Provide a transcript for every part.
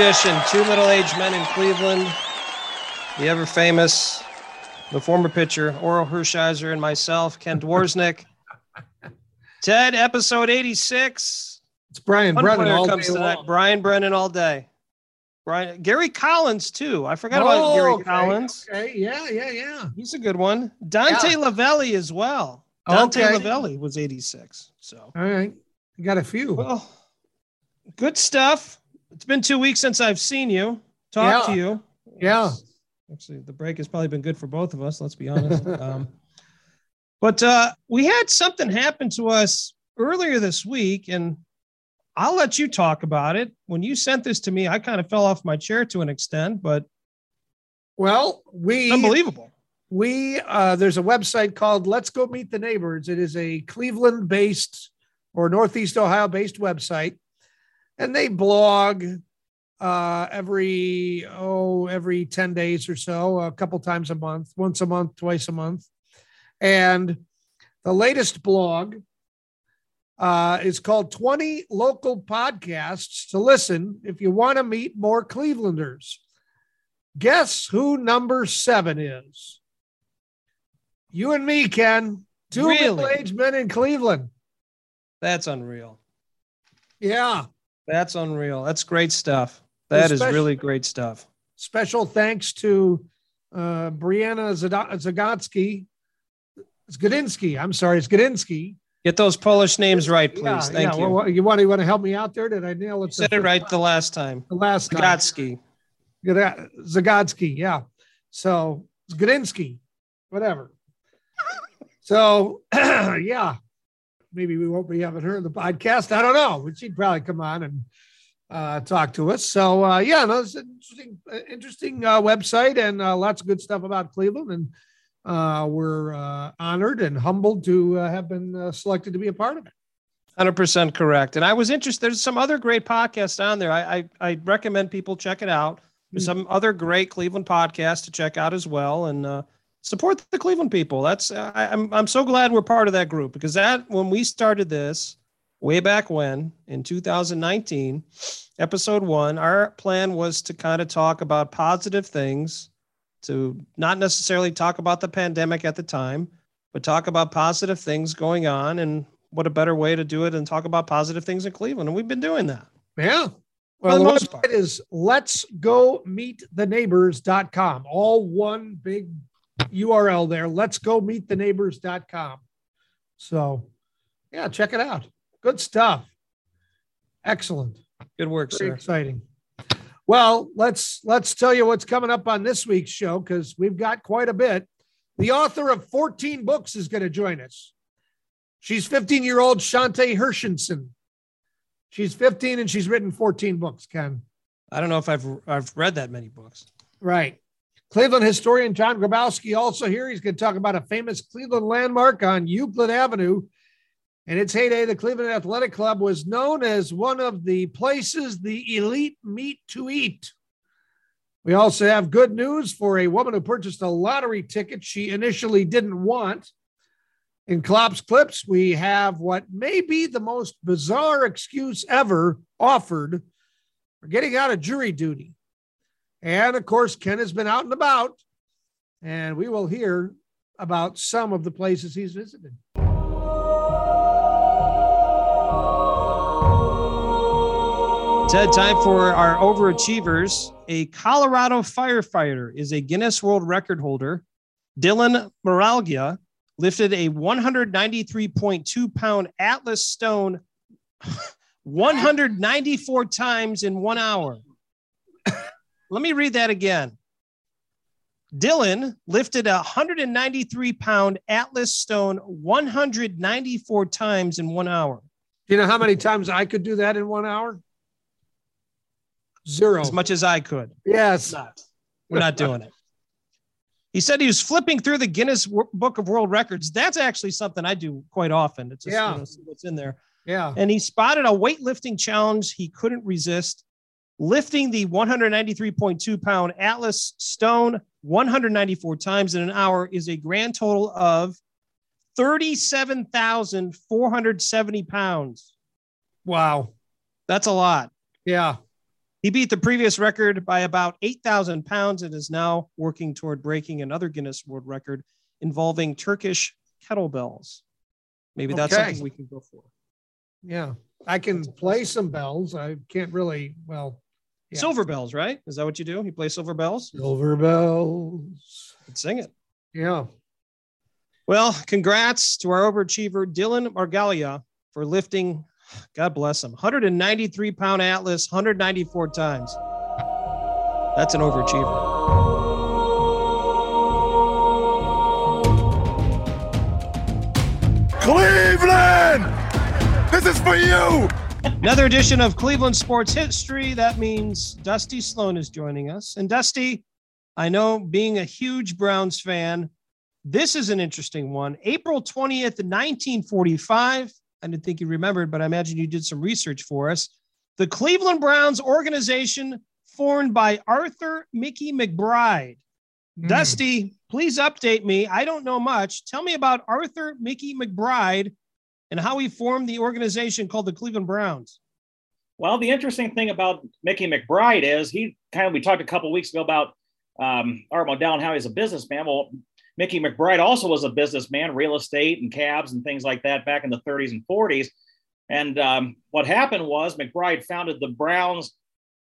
edition, two middle-aged men in Cleveland, the ever famous, the former pitcher Orel Hershiser and myself, Ken Dworsnik. Ted, episode 86. It's Brian One Brennan all comes day tonight. long. Brian Brennan all day. Brian Gary Collins too. I forgot about Oh, Gary okay, Collins. Okay, yeah, yeah, yeah. He's a good one. Dante Yeah. Lavelli as well. Dante Okay. Lavelli was 86. So All right, you got a few. well, good stuff. It's been two weeks since I've seen you, talked Yeah. to you. Yeah. Actually, the break has probably been good for both of us. Let's be honest. um, but uh, we had something happen to us earlier this week, and I'll let you talk about it. When you sent this to me, I kind of fell off my chair to an extent, but Well, we unbelievable. we uh, there's a website called Let's Go Meet the Neighbors. It is a Cleveland-based or Northeast Ohio-based website, and they blog uh, every oh every ten days or so, a couple times a month, once a month, twice a month, and the latest blog uh, is called 20 Local Podcasts to Listen If You Want to Meet More Clevelanders. Guess who number seven is? You and me, Ken. Two Really? middle-aged men in Cleveland. That's unreal. Yeah. That's unreal. That's great stuff. That is Especially- really great stuff. Special thanks to uh, Brianna Zagatsky. Zgodinsky. I'm sorry, Zgodinsky. Get those Polish names right, please. Yeah, Thank yeah. you. Well, you want to want to help me out there? Did I nail it? you said it right the last time. The last time. Gotsky. Zga- yeah. So Zgodinsky, whatever. So yeah, maybe we won't be having her in the podcast. I don't know, but she'd probably come on and uh, talk to us. So uh, yeah, no, it's an interesting, interesting uh, website and uh, lots of good stuff about Cleveland. And uh, we're uh, honored and humbled to uh, have been uh, selected to be a part of it. Hundred percent correct. And I was interested. There's some other great podcasts on there. I I, I recommend people check it out. There's some other great Cleveland podcasts to check out as well, and uh, support the Cleveland people. That's I, I'm I'm so glad we're part of that group because that when we started this way back when in 2019, episode one, our plan was to kind of talk about positive things, to not necessarily talk about the pandemic at the time, but talk about positive things going on and what a better way to do it and talk about positive things in Cleveland. And we've been doing that. Yeah. Well, the the most part. website is let's go meet the neighbors.com. All one big URL there. Let's go meet the neighbors.com. So, yeah, check it out. Good stuff. Excellent. Good work, Very sir. exciting. Well, let's let's tell you what's coming up on this week's show because we've got quite a bit. The author of 14 books is going to join us. She's 15 year old Shantae Hershenson. She's 15 and she's written 14 books, Ken. I don't know if I've I've read that many books. Right. Cleveland historian John Grabowski also here. He's going to talk about a famous Cleveland landmark on Euclid Avenue. In its heyday, the Cleveland Athletic Club was known as one of the places the elite meet to eat. We also have good news for a woman who purchased a lottery ticket she initially didn't want. In Klopp's Clips, we have what may be the most bizarre excuse ever offered for getting out of jury duty. And of course, Ken has been out and about, and we will hear about some of the places he's visited. Ted, time for our overachievers. A Colorado firefighter is a Guinness World Record holder. Dylan Moralgia lifted a 193.2 pound Atlas stone 194 times in one hour. Let me read that again. Dylan lifted a 193 pound Atlas stone 194 times in one hour. Do you know how many times I could do that in one hour? Zero. As much as I could. yes. not. We're not doing it. He said he was flipping through the Guinness Book of World Records. That's actually something I do quite often. It's just Yeah. you know, see what's in there. Yeah. And he spotted a weightlifting challenge he couldn't resist, lifting the 193.2 pound Atlas stone 194 times in an hour is a grand total of 37,470 pounds. Wow. That's a lot. Yeah. He beat the previous record by about 8,000 pounds and is now working toward breaking another Guinness World Record involving Turkish kettlebells. Maybe that's Okay. something we can go for. Yeah. I can play some bells. I can't really, well, Yeah. Silver bells, right? Is that what you do? You play silver bells? silver bells. Let's sing it. Yeah. Well, congrats to our overachiever Dylan Margalia for lifting, God bless him, 193 pound Atlas 194 times. That's an overachiever. Cleveland! This is for you! Another edition of Cleveland Sports History. That means Dusty Sloan is joining us. And Dusty, I know being a huge Browns fan, this is an interesting one. April 20th, 1945. I didn't think you remembered, but I imagine you did some research for us. The Cleveland Browns organization formed by Arthur Mickey McBride. Hmm. Dusty, please update me. I don't know much. Tell me about Arthur Mickey McBride and how he formed the organization called the Cleveland Browns. Well, the interesting thing about Mickey McBride is he kind of, we talked a couple weeks ago about um, Art Modell and how he's a businessman. Well, Mickey McBride also was a businessman, real estate and cabs and things like that back in the 30s and 40s. And um, what happened was McBride founded the Browns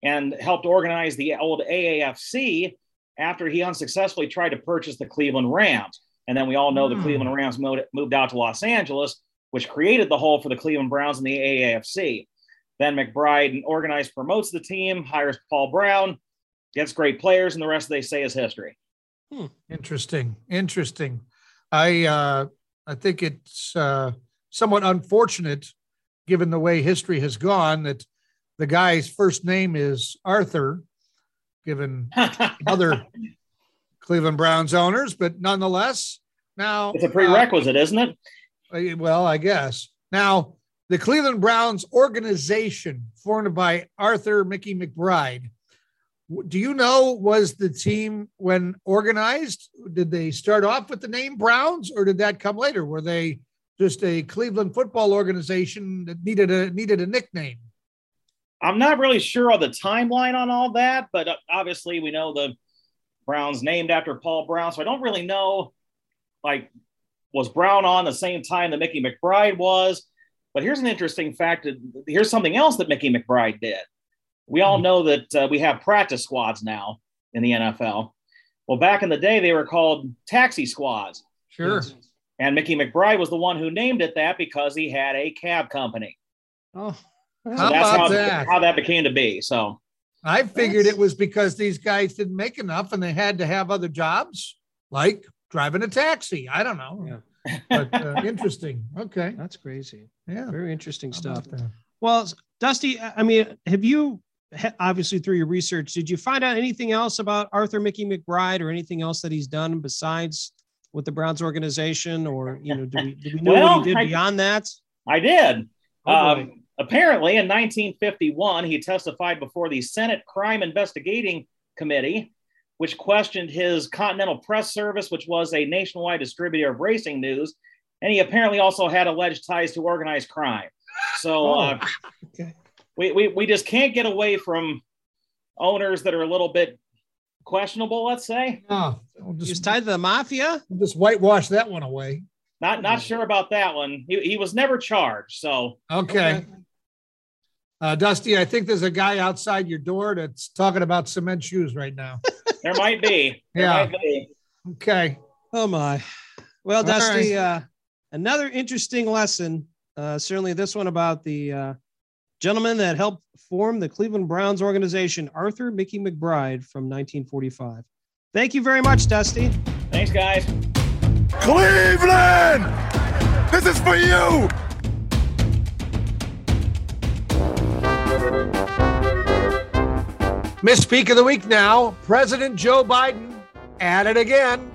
and helped organize the old AAFC after he unsuccessfully tried to purchase the Cleveland Rams. And then we all know Hmm. the Cleveland Rams moved, moved out to Los Angeles, which created the hole for the Cleveland Browns in the AAFC. Then McBride organized, promotes the team, hires Paul Brown, gets great players, and the rest they say is history. Interesting. Interesting. I uh I think it's uh somewhat unfortunate given the way history has gone that the guy's first name is Arthur, given other Cleveland Browns owners, but nonetheless, now it's a prerequisite, isn't it? Uh, well, I guess. Now, the Cleveland Browns organization formed by Arthur Mickey McBride. Do you know was the team when organized? Did they start off with the name Browns, or did that come later? Were they just a Cleveland football organization that needed a needed a nickname? I'm not really sure of the timeline on all that, but uh, obviously we know the Browns named after Paul Brown. So I don't really know, like, was Brown on the same time that Mickey McBride was? But here's an interesting fact. Here's something else that Mickey McBride did. We all know that uh, we have practice squads now in the NFL. Well, back in the day, they were called taxi squads. Sure. And Mickey McBride was the one who named it that because he had a cab company. Oh, So How that's about how, that? how that became to be. So I figured it was because these guys didn't make enough and they had to have other jobs, like driving a taxi. I don't know. Yeah. But uh, interesting. Okay. that's crazy. Yeah. Very interesting How stuff. Well, Dusty, I mean, have you obviously through your research, did you find out anything else about Arthur Mickey McBride or anything else that he's done besides with the Browns organization? Or, you know, do we, do we know Well, what he did I- beyond that? I did. Oh, um, apparently, in 1951, he testified before the Senate Crime Investigating Committee, which questioned his Continental Press Service, which was a nationwide distributor of racing news. And he apparently also had alleged ties to organized crime. So uh, okay. we, we, we just can't get away from owners that are a little bit questionable, let's say. No, we'll He was just, tied to the mafia? we'll just whitewash that one away. Not not sure about that one. He, he was never charged. So Okay. Uh, Dusty, I think there's a guy outside your door that's talking about cement shoes right now. there might be. There Yeah. might be. Okay. Oh my. Well, All Dusty, uh, another interesting lesson. Uh, certainly this one about the uh, gentleman that helped form the Cleveland Browns organization, Arthur Mickey McBride from 1945. Thank you very much, Dusty. Thanks, guys. Cleveland! This is for you! Misspeak of the Week now. President Joe Biden at it again,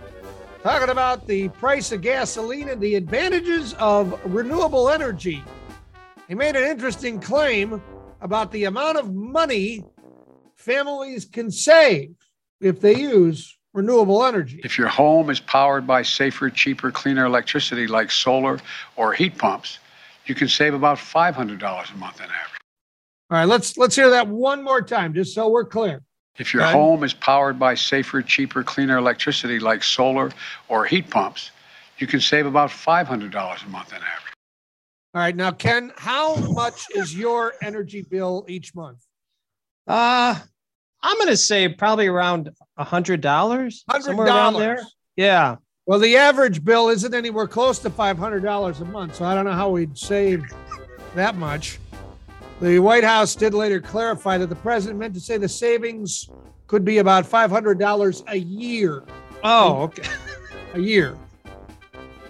talking about the price of gasoline and the advantages of renewable energy. He made an interesting claim about the amount of money families can save if they use renewable energy. If your home is powered by safer, cheaper, cleaner electricity like solar or heat pumps, you can save about $500 a month on average. All right, let's let's hear that one more time, just so we're clear. If your Okay. home is powered by safer, cheaper, cleaner electricity like solar or heat pumps, you can save about $500 a month on average. All right, now Ken, how much is your energy bill each month? Uh, I'm going to say probably around a hundred dollars, somewhere around there. dollars. Yeah. Well, the average bill isn't anywhere close to five hundred dollars a month, so I don't know how we'd save that much. The White House did later clarify that the president meant to say the savings could be about five hundred dollars a year. Oh, okay. A year.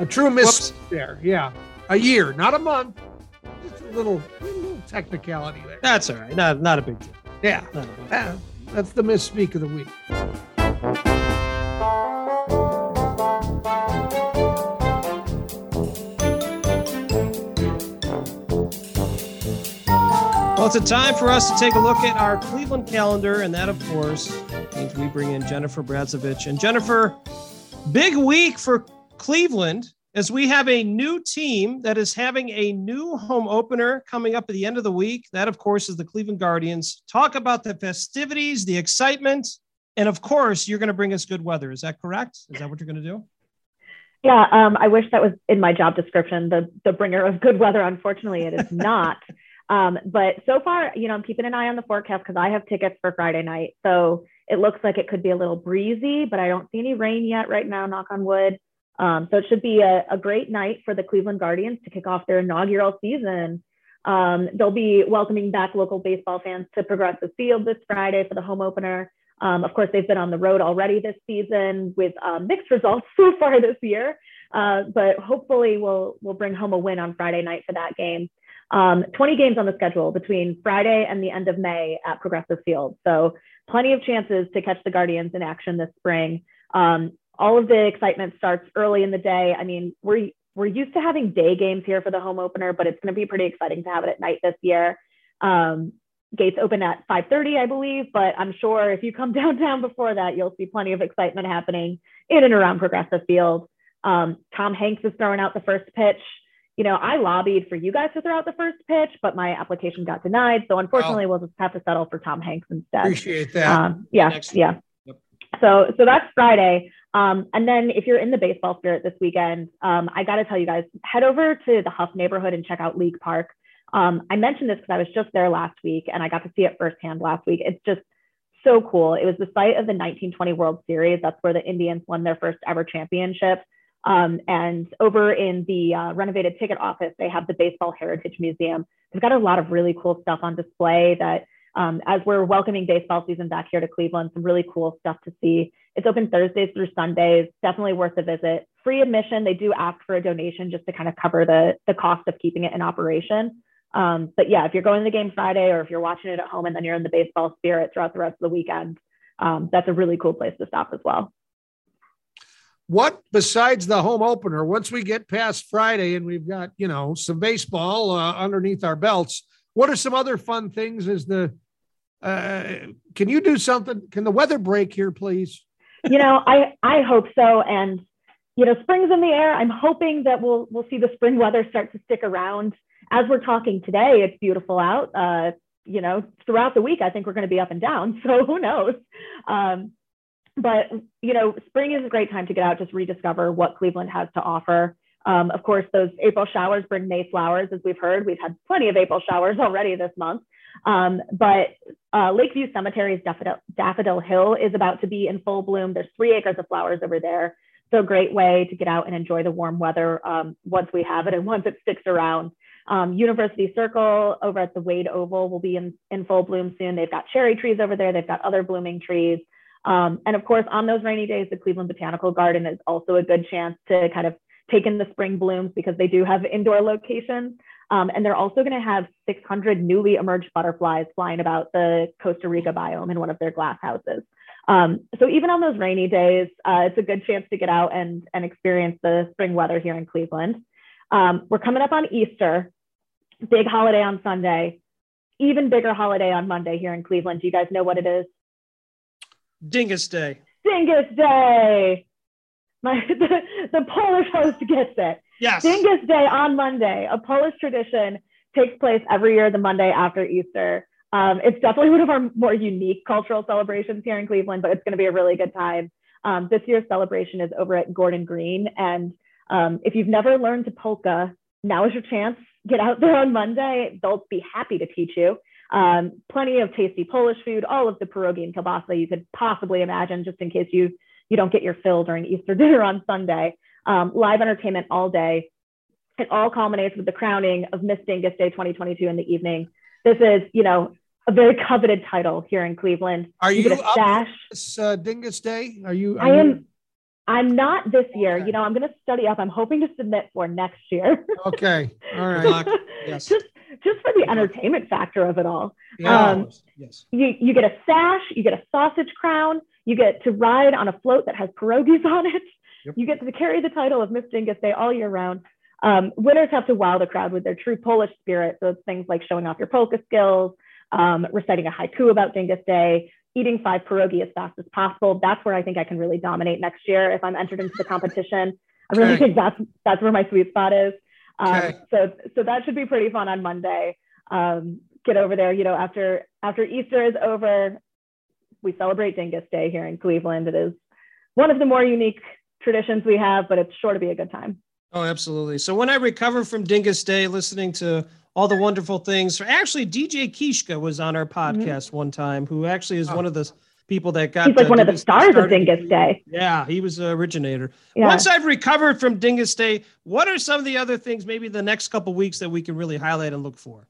A true miss there. Yeah. A year, not a month. Just a little, little technicality there. That's all right. Not not a big deal. Yeah. Big deal. Ah, That's the misspeak of the week. Well, it's a time for us to take a look at our Cleveland calendar, and that, of course, means we bring in Jennifer Brazovich. And Jennifer, big week for Cleveland as we have a new team that is having a new home opener coming up at the end of the week. That, of course, is the Cleveland Guardians. Talk about the festivities, the excitement, and of course, you're going to bring us good weather. Is that correct? Is that what you're going to do? Yeah, um, I wish that was in my job description, the the bringer of good weather. Unfortunately, it is not. Um, but so far, you know, I'm keeping an eye on the forecast because I have tickets for Friday night. So it looks like it could be a little breezy, but I don't see any rain yet right now, knock on wood. Um, so it should be a, a great night for the Cleveland Guardians to kick off their inaugural season. Um, they'll be welcoming back local baseball fans to Progressive Field this Friday for the home opener. Um, of course, they've been on the road already this season with uh, mixed results so far this year, uh, but hopefully we'll we'll bring home a win on Friday night for that game. Um, 20 games on the schedule between Friday and the end of May at Progressive Field, so plenty of chances to catch the Guardians in action this spring. Um, all of the excitement starts early in the day. I mean, we're we're used to having day games here for the home opener, but it's going to be pretty exciting to have it at night this year. Um, gates open at 5:30, I believe, but I'm sure if you come downtown before that, you'll see plenty of excitement happening in and around Progressive Field. Um, Tom Hanks is throwing out the first pitch. You know, I lobbied for you guys to throw out the first pitch, but my application got denied. So unfortunately, we'll just have to settle for Tom Hanks instead. Appreciate that. Um, yeah, Next. yeah. Yep. So, so that's Friday. Um, and then if you're in the baseball spirit this weekend, um, I got to tell you guys, head over to the Hough neighborhood and check out League Park. Um, I mentioned this because I was just there last week and I got to see it firsthand last week. It's just so cool. It was the site of the 1920 World Series. That's where the Indians won their first ever championship. Um, and over in the uh, renovated ticket office, they have the Baseball Heritage Museum. They've got a lot of really cool stuff on display that, um, as we're welcoming baseball season back here to Cleveland, some really cool stuff to see. It's open Thursdays through Sundays. Definitely worth a visit. Free admission. They do ask for a donation just to kind of cover the, the cost of keeping it in operation. Um, but yeah, if you're going to the game Friday or if you're watching it at home and then you're in the baseball spirit throughout the rest of the weekend, um, that's a really cool place to stop as well. What besides the home opener once we get past friday and we've got you know some baseball uh, underneath our belts what are some other fun things is the uh, can you do something can the weather break here please you know, I I hope so. And you know, spring's in the air. I'm hoping that we'll we'll see the spring weather start to stick around. As we're talking today, it's beautiful out. Uh, you know, throughout the week, I think we're going to be up and down. So who knows? Um, but you know, spring is a great time to get out, just rediscover what Cleveland has to offer. Um, of course, those April showers bring May flowers, as we've heard. We've had plenty of April showers already this month. Um, but uh, Lakeview Cemetery's Daffodil, Daffodil Hill is about to be in full bloom. There's three acres of flowers over there. So a great way to get out and enjoy the warm weather um, once we have it and once it sticks around. Um, University Circle over at the Wade Oval will be in, in full bloom soon. They've got cherry trees over there. They've got other blooming trees. Um, and of course, on those rainy days, the Cleveland Botanical Garden is also a good chance to kind of take in the spring blooms because they do have indoor locations. Um, and they're also going to have 600 newly emerged butterflies flying about the Costa Rica biome in one of their glass houses. Um, so even on those rainy days, uh, it's a good chance to get out and, and experience the spring weather here in Cleveland. Um, we're coming up on Easter, big holiday on Sunday, even bigger holiday on Monday here in Cleveland. Do you guys know what it is? Dingus Day. Dingus Day. My, the, the Polish host gets it. Yes. Dingus Day on Monday, a Polish tradition takes place every year the Monday after Easter. Um, it's definitely one of our more unique cultural celebrations here in Cleveland, but it's going to be a really good time. Um, this year's celebration is over at Gordon Green. And um, if you've never learned to polka, now is your chance. Get out there on Monday. They'll be happy to teach you. Um, plenty of tasty Polish food, all of the pierogi and kielbasa you could possibly imagine, just in case you you don't get your fill during Easter dinner on Sunday. Um, live entertainment all day. It all culminates with the crowning of Miss Dingus Day 2022 in the evening. This is, you know, a very coveted title here in Cleveland. Are you, you get a stash. This, uh, Dingus Day? Are you? Are I am. You... I'm not this year. Okay. You know, I'm going to study up. I'm hoping to submit for next year. Okay. All Good right. luck. Yes. just just for the entertainment factor of it all. Yeah. Um, yes. You you get a sash, you get a sausage crown, you get to ride on a float that has pierogies on it. Yep. You get to carry the title of Miss Dingus Day all year round. Um, winners have to wow the crowd with their true Polish spirit. So it's things like showing off your polka skills, um, reciting a haiku about Dingus Day, eating five pierogi as fast as possible. That's where I think I can really dominate next year if I'm entered into the competition. I really Okay. think that's that's where my sweet spot is. Um, Okay. So so that should be pretty fun on Monday. Um, get over there. You know, after after Easter is over, we celebrate Dingus Day here in Cleveland. It is one of the more unique traditions we have, but it's sure to be a good time. Oh, absolutely. So when I recover from Dingus Day, listening to all the wonderful things, actually DJ Kishka was on our podcast one time, who actually is Oh. one of the people that got. He's like uh, one of the stars of. Dingus Day. Yeah, he was the originator. Yeah. Once I've recovered from Dingus Day, what are some of the other things, maybe the next couple weeks, that we can really highlight and look for?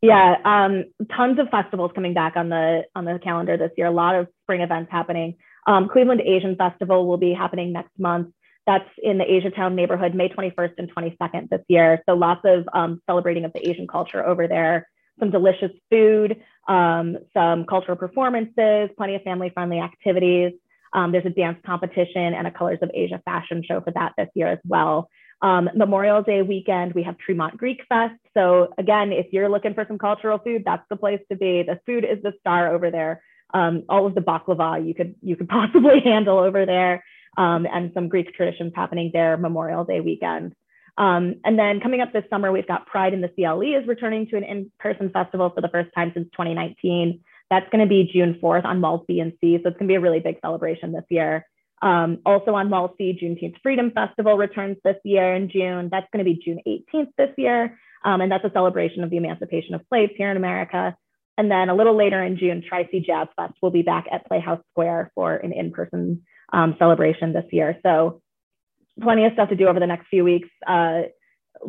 Yeah, um, tons of festivals coming back on the on the calendar this year. A lot of spring events happening. Um, Cleveland Asian Festival will be happening next month. That's in the Asiatown neighborhood, May 21st and 22nd this year. So lots of um, celebrating of the Asian culture over there. Some delicious food, um, some cultural performances, plenty of family-friendly activities. Um, there's a dance competition and a Colors of Asia fashion show for that this year as well. Um, Memorial Day weekend, we have Tremont Greek Fest. So again, if you're looking for some cultural food, that's the place to be. The food is the star over there. Um, all of the baklava you could you could possibly handle over there, um, and some Greek traditions happening there Memorial Day weekend. Um, and then coming up this summer, we've got Pride in the CLE is returning to an in-person festival for the first time since 2019. That's going to be June 4th on Malls B and C. So it's going to be a really big celebration this year. Um, also on Mall C, Juneteenth Freedom Festival returns this year in June. That's going to be June 18th this year. Um, and that's a celebration of the emancipation of slaves here in America. And then a little later in June, Tri-C Jazz Fest will be back at Playhouse Square for an in-person um, celebration this year. So plenty of stuff to do over the next few weeks. Uh,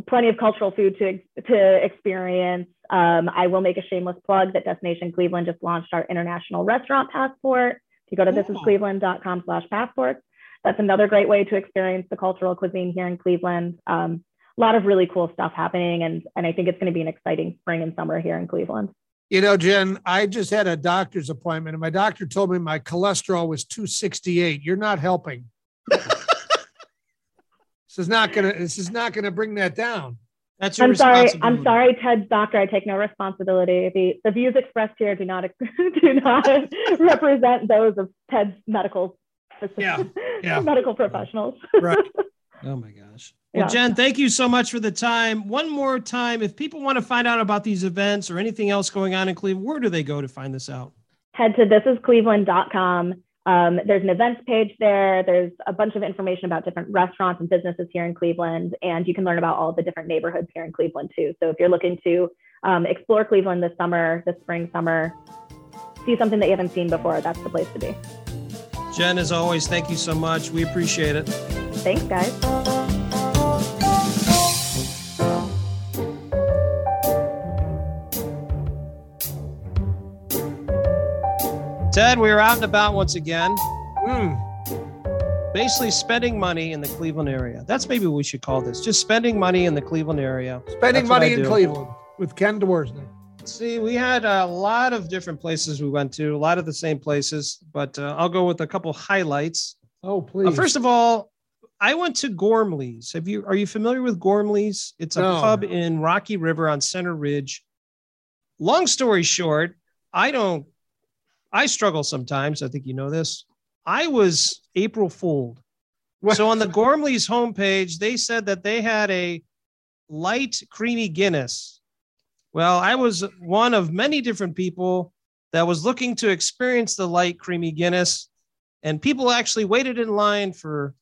plenty of cultural food to, to experience. Um, I will make a shameless plug that Destination Cleveland just launched our international restaurant passport. If you go to Cool. thisiscleveland.com slash passports, that's another great way to experience the cultural cuisine here in Cleveland. Um, a lot of really cool stuff happening, and, and I think it's going to be an exciting spring and summer here in Cleveland. You know, Jen, I just had a doctor's appointment and my doctor told me my cholesterol was 268. You're not helping. this is not gonna this is not gonna bring that down. That's your I'm sorry. I'm sorry, Ted's doctor. I take no responsibility. The, the views expressed here do not do not represent those of Ted's medical Yeah, yeah. medical professionals. Right. Oh my gosh. Well, Yeah. Jen, thank you so much for the time. One more time, if people want to find out about these events or anything else going on in Cleveland, where do they go to find this out? Head to thisiscleveland.com. Um, there's an events page there. There's a bunch of information about different restaurants and businesses here in Cleveland, and you can learn about all the different neighborhoods here in Cleveland too. So if you're looking to um, explore Cleveland this summer, this spring, summer, see something that you haven't seen before, that's the place to be. Jen, as always, thank you so much. We appreciate it. Thanks, guys. Ted, we are out and about once again, Mm, basically spending money in the Cleveland area. That's maybe what we should call this just spending money in the Cleveland area. spending That's money in do. Cleveland with Ken Dworsney. See, we had a lot of different places we went to, a lot of the same places, but uh, I'll go with a couple highlights. Oh, Uh, please. first of all, I went to Gormley's. Have you are you familiar with Gormley's? It's a No. pub in Rocky River on Center Ridge. Long story short, I don't I struggle sometimes. I think you know this. I was April fooled. What? So on the Gormley's homepage, they said that they had a light creamy Guinness Well, I was one of many different people that was looking to experience the light creamy Guinness, and people actually waited in line for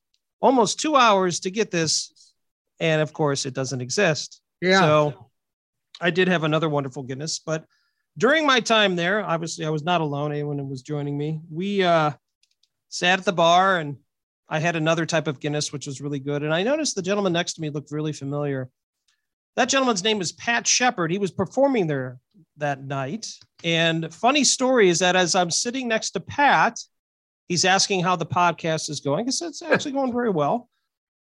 almost two hours to get this. And of course, it doesn't exist. Yeah. So I did have another wonderful Guinness, but during my time there, obviously I was not alone. Anyone was joining me. We uh, sat at the bar and I had another type of Guinness, which was really good. And I noticed the gentleman next to me looked really familiar. That gentleman's name was Pat Shepard. He was performing there that night. And funny story is that as I'm sitting next to Pat, he's asking how the podcast is going. I said, it's actually going very well.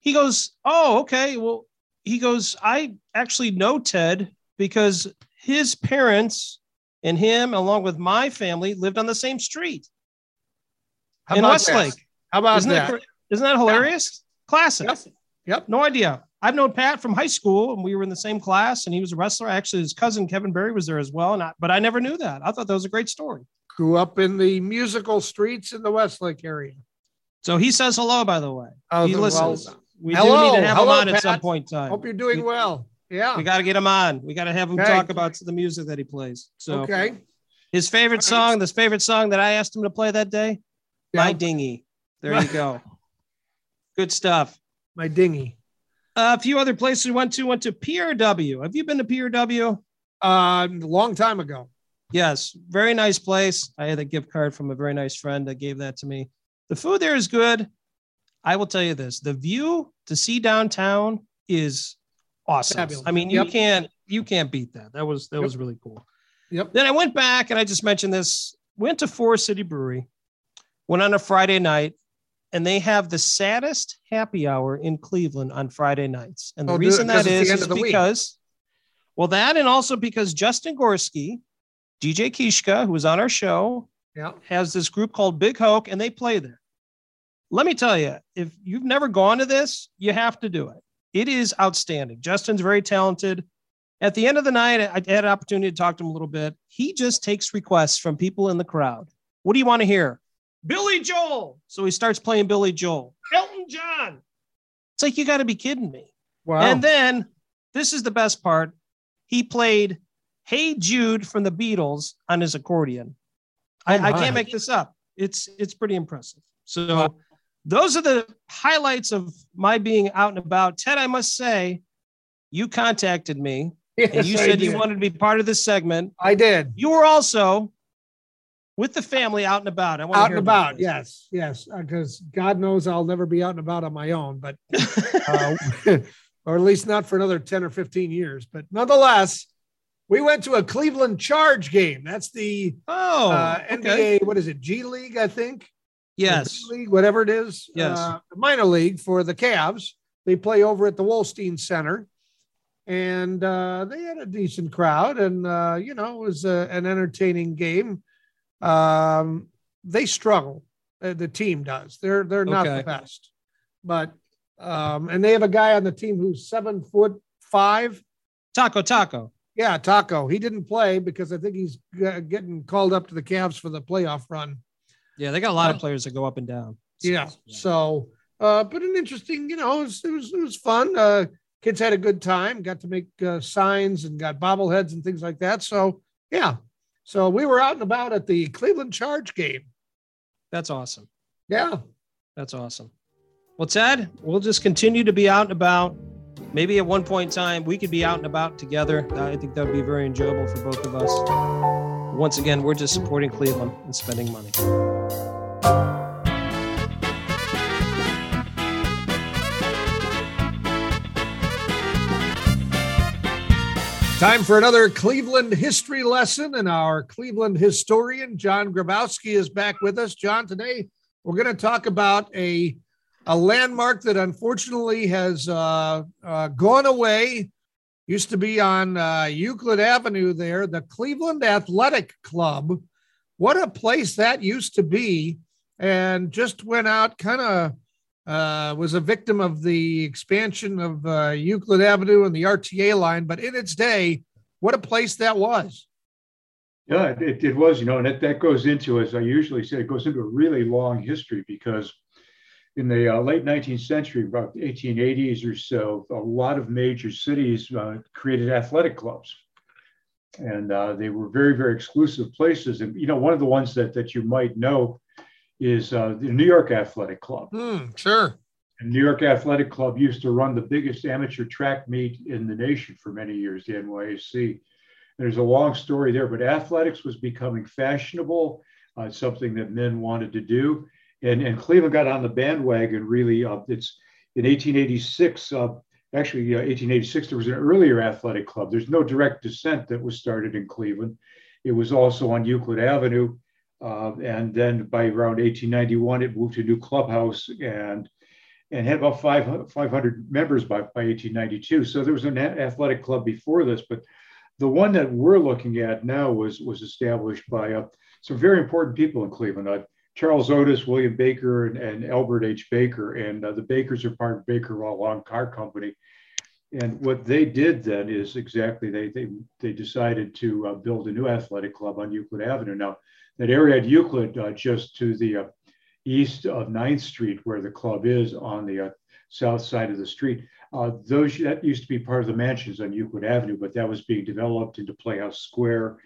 He goes, Oh, okay. Well, he goes, I actually know Ted because his parents and him, along with my family, lived on the same street How in about Westlake. that? How about Isn't that? that, isn't that hilarious? Classic. Yep. Yep. No idea. I've known Pat from high school, and we were in the same class, and he was a wrestler. Actually, his cousin Kevin Berry was there as well, and I, but I never knew that. I thought that was a great story. Grew up in the musical streets in the Westlake area. So he says hello, by the way. Oh, he well, listens. we hello. do need to have Hello, him on at Pat. some point in time. Hope you're doing We- well. Yeah. We got to get him on. We got to have him Okay. talk about the music that he plays. So okay. his favorite song, this favorite song that I asked him to play that day, My Yeah. Dinghy. There you go. Good stuff. My dinghy. Uh, a few other places we went to. Went to Pier W. Have you been to Pier W? Uh, a long time ago. Yes, very nice place. I had a gift card from a very nice friend that gave that to me. The food there is good. I will tell you this: the view to see downtown is awesome. Fabulous. I mean, you Yep. can't you can't beat that. That was that Yep. was really cool. Yep. Then I went back and I just mentioned this. Went to Forest City Brewery. Went on a Friday night, and they have the saddest happy hour in Cleveland on Friday nights. And the Oh, reason that is, is the week. because, well, that and also because Justin Gorski, DJ Kishka, who was on our show, Yeah. has this group called Big Hoke, and they play there. Let me tell you, if you've never gone to this, you have to do it. It is outstanding. Justin's very talented. At the end of the night, I had an opportunity to talk to him a little bit. He just takes requests from people in the crowd. What do you want to hear? Billy Joel. So he starts playing Billy Joel. Elton John. It's like, you got to be kidding me. Wow. And then this is the best part. He played Hey Jude from the Beatles on his accordion. I, Oh, I my. can't make this up. It's it's pretty impressive. So Wow. Those are the highlights of my being out and about. Ted, I must say, you contacted me and you I said you wanted to be part of this segment. I did. You were also with the family out and about. I want to Out and about about. Yes. Yes. Because God knows I'll never be out and about on my own, but, uh, or at least not for another 10 or 15 years. But nonetheless, we went to a Cleveland Charge game. That's the oh, uh, okay. NBA, what is it? G League, I think. Yes. League, whatever it is. Yes. Uh, minor league for the Cavs. They play over at the Wolstein Center. And uh, they had a decent crowd, and uh, you know it was a, an entertaining game. Um, they struggle. Uh, the team does. They're they're not Okay. the best, but um, and they have a guy on the team who's seven foot five. Tacko Tacko. Yeah, Tacko. He didn't play because I think he's getting called up to the Cavs for the playoff run. Yeah, they got a lot of players that go up and down. So, Yeah. So, uh, but an interesting, you know, it was it was, it was fun. Uh, kids had a good time. Got to make uh, signs and got bobbleheads and things like that. So, yeah. So we were out and about at the Cleveland Charge game. That's awesome. Yeah. That's awesome. Well, Ted, we'll just continue to be out and about. Maybe at one point in time, we could be out and about together. Uh, I think that would be very enjoyable for both of us. Once again, we're just supporting Cleveland and spending money. Time for another Cleveland history lesson, and our Cleveland historian John Grabowski is back with us. John, today we're going to talk about a a landmark that unfortunately has uh, uh, gone away. Used to be on uh, Euclid Avenue there, the Cleveland Athletic Club. What a place that used to be, and just went out kind of uh, was a victim of the expansion of uh, Euclid Avenue and the RTA line. But in its day, what a place that was. Yeah, it, it was, you know, and that, that goes into, as I usually say, it goes into a really long history because in the uh, late 19th century, about the 1880s or so, a lot of major cities uh, created athletic clubs. and uh, they were very, very exclusive places. And you know, one of the ones that that you might know is uh, the New York Athletic Club. Mm, sure. And New York Athletic Club used to run the biggest amateur track meet in the nation for many years, the NYAC. There's a long story there, but athletics was becoming fashionable, uh, something that men wanted to do. And, and Cleveland got on the bandwagon really. Uh, it's in 1886, uh, actually, 1886, there was an earlier athletic club. There's no direct descent that was started in Cleveland. It was also on Euclid Avenue. Uh, and then by around 1891, it moved to a new clubhouse and and had about 500, 500 members by, by 1892. So there was an athletic club before this, but the one that we're looking at now was, was established by uh, some very important people in Cleveland. Uh, Charles Otis, William Baker, and, and Albert H. Baker. And uh, the Bakers are part of Baker Lawn Car Company. And what they did then is exactly they they, they decided to uh, build a new athletic club on Euclid Avenue. Now, that area at Euclid, uh, just to the uh, east of 9th Street, where the club is on the uh, south side of the street. Uh, those that used to be part of the mansions on Euclid Avenue, but that was being developed into Playhouse Square.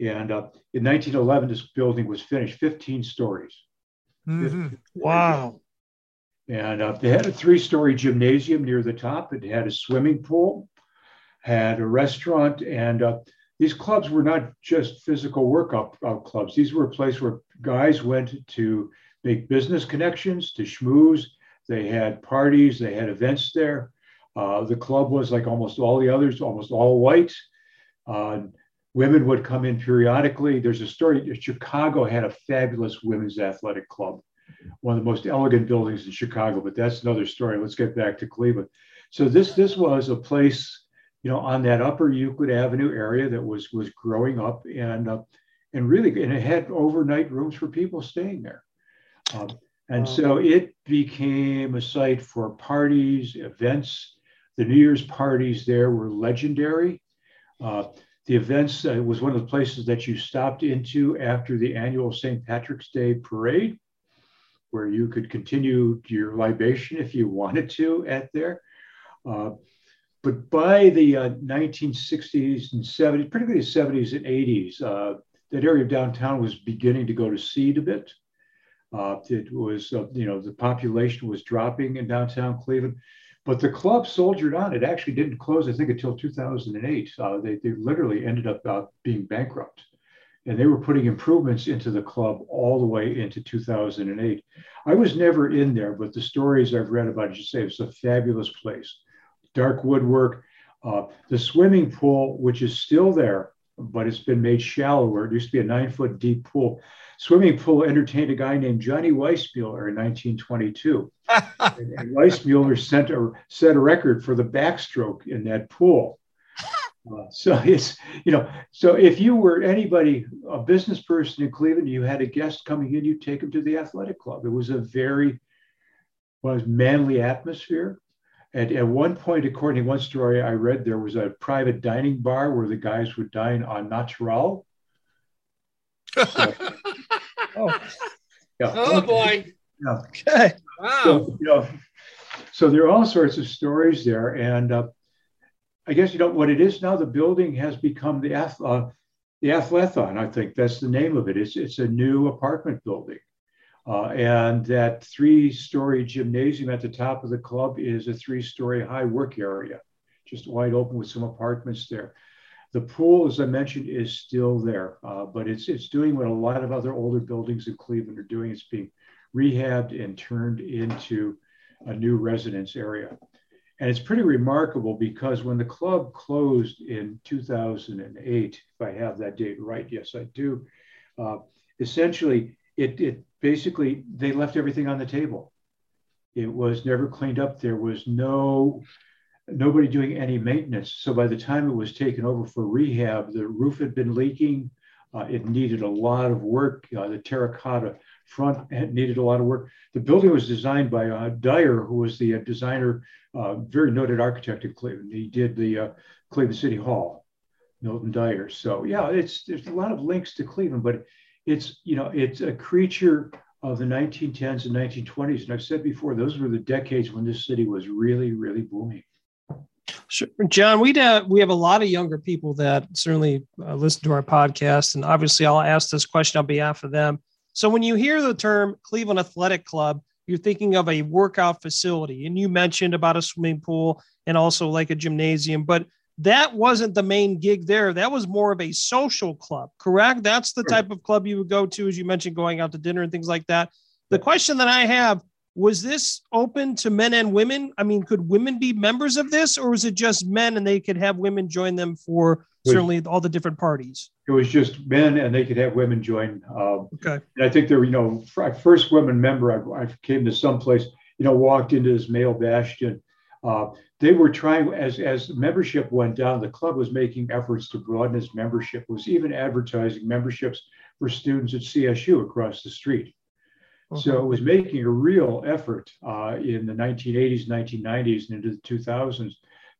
And uh, in 1911, this building was finished, 15 stories. Mm-hmm. Wow. And uh, they had a three-story gymnasium near the top. It had a swimming pool, had a restaurant, and uh, these clubs were not just physical workout uh, clubs. These were a place where guys went to make business connections, to schmooze. They had parties, they had events there. Uh, the club was like almost all the others, almost all white. Uh, women would come in periodically. There's a story Chicago had a fabulous women's athletic club, one of the most elegant buildings in Chicago, but that's another story. Let's get back to Cleveland. So this this was a place, you know, on that upper Euclid Avenue area that was was growing up and uh, and really and it had overnight rooms for people staying there. Um, and wow. so it became a site for parties, events. The New Year's parties there were legendary. Uh, the events uh, was one of the places that you stopped into after the annual St. Patrick's Day parade, where you could continue your libation if you wanted to at there. Uh, but by the uh, 1960s and 70s, particularly the 70s and 80s, uh, that area of downtown was beginning to go to seed a bit. Uh, it was, uh, you know, the population was dropping in downtown Cleveland, but the club soldiered on. It actually didn't close, I think, until 2008. Uh, they, they literally ended up uh, being bankrupt. And they were putting improvements into the club all the way into 2008. I was never in there, but the stories I've read about it just say it's a fabulous place. Dark woodwork, uh, the swimming pool, which is still there, but it's been made shallower. It used to be a nine foot deep pool swimming pool entertained a guy named Johnny Weissmuller in 1922. and, and Weissmuller sent a, set a record for the backstroke in that pool. Uh, so it's, you know, so if you were anybody, a business person in Cleveland, you had a guest coming in, you take them to the athletic club. It was a very, was manly atmosphere. And at one point, according to one story I read, there was a private dining bar where the guys would dine on natural. So, oh, yeah. oh boy. Yeah. Okay. Wow. So, you know, so there are all sorts of stories there. And uh, I guess, you know, what it is now, the building has become the, ath- uh, the Athlethon, I think that's the name of it. It's, it's a new apartment building. Uh, and that three story gymnasium at the top of the club is a three story high work area, just wide open with some apartments there. The pool, as I mentioned, is still there, uh, but it's it's doing what a lot of other older buildings in Cleveland are doing. It's being rehabbed and turned into a new residence area. And it's pretty remarkable because when the club closed in 2008, if I have that date right, yes, I do. Uh, essentially, it, it basically they left everything on the table. It was never cleaned up. There was no nobody doing any maintenance. So by the time it was taken over for rehab, the roof had been leaking. Uh, it needed a lot of work. Uh, the terracotta front needed a lot of work. The building was designed by uh, Dyer, who was the uh, designer, uh, very noted architect in Cleveland. He did the uh, Cleveland City Hall, Milton Dyer. So yeah, it's there's a lot of links to Cleveland, but it's you know it's a creature of the 1910s and 1920s. And I've said before, those were the decades when this city was really, really booming. Sure. John, we uh, we have a lot of younger people that certainly uh, listen to our podcast, and obviously, I'll ask this question on behalf of them. So, when you hear the term Cleveland Athletic Club, you're thinking of a workout facility, and you mentioned about a swimming pool and also like a gymnasium, but that wasn't the main gig there. That was more of a social club, correct? That's the type of club you would go to, as you mentioned, going out to dinner and things like that. The question that I have was this open to men and women? I mean, could women be members of this, or was it just men and they could have women join them for certainly all the different parties? It was just men, and they could have women join. Um, okay. And I think there were, you know, first women member. I, I came to some place, you know, walked into this male bastion. Uh, they were trying as as membership went down. The club was making efforts to broaden its membership. Was even advertising memberships for students at CSU across the street. So it was making a real effort uh, in the 1980s, 1990s, and into the 2000s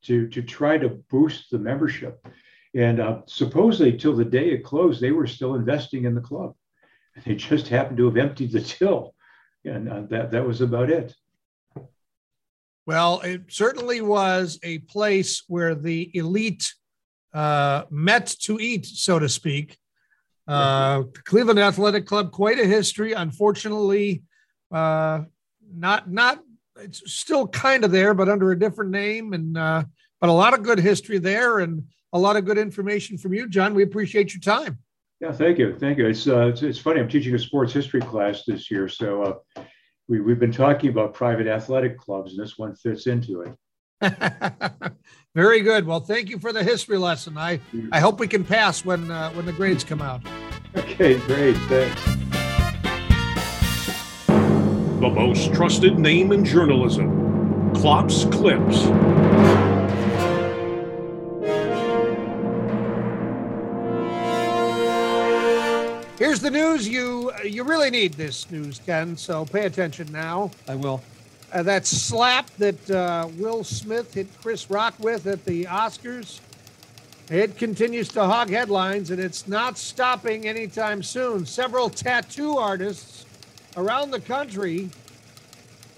to, to try to boost the membership. And uh, supposedly, till the day it closed, they were still investing in the club. They just happened to have emptied the till, and uh, that that was about it. Well, it certainly was a place where the elite uh, met to eat, so to speak. Uh, Cleveland Athletic Club, quite a history. Unfortunately, uh, not not it's still kind of there, but under a different name. And uh, but a lot of good history there, and a lot of good information from you, John. We appreciate your time. Yeah, thank you, thank you. It's uh, it's, it's funny. I'm teaching a sports history class this year, so uh, we we've been talking about private athletic clubs, and this one fits into it. Very good. Well, thank you for the history lesson. I, I hope we can pass when uh, when the grades come out. Okay, great. Thanks. The most trusted name in journalism, Klopp's Clips. The news you you really need this news, Ken. So pay attention now. I will. Uh, that slap that uh, Will Smith hit Chris Rock with at the Oscars, it continues to hog headlines and it's not stopping anytime soon. Several tattoo artists around the country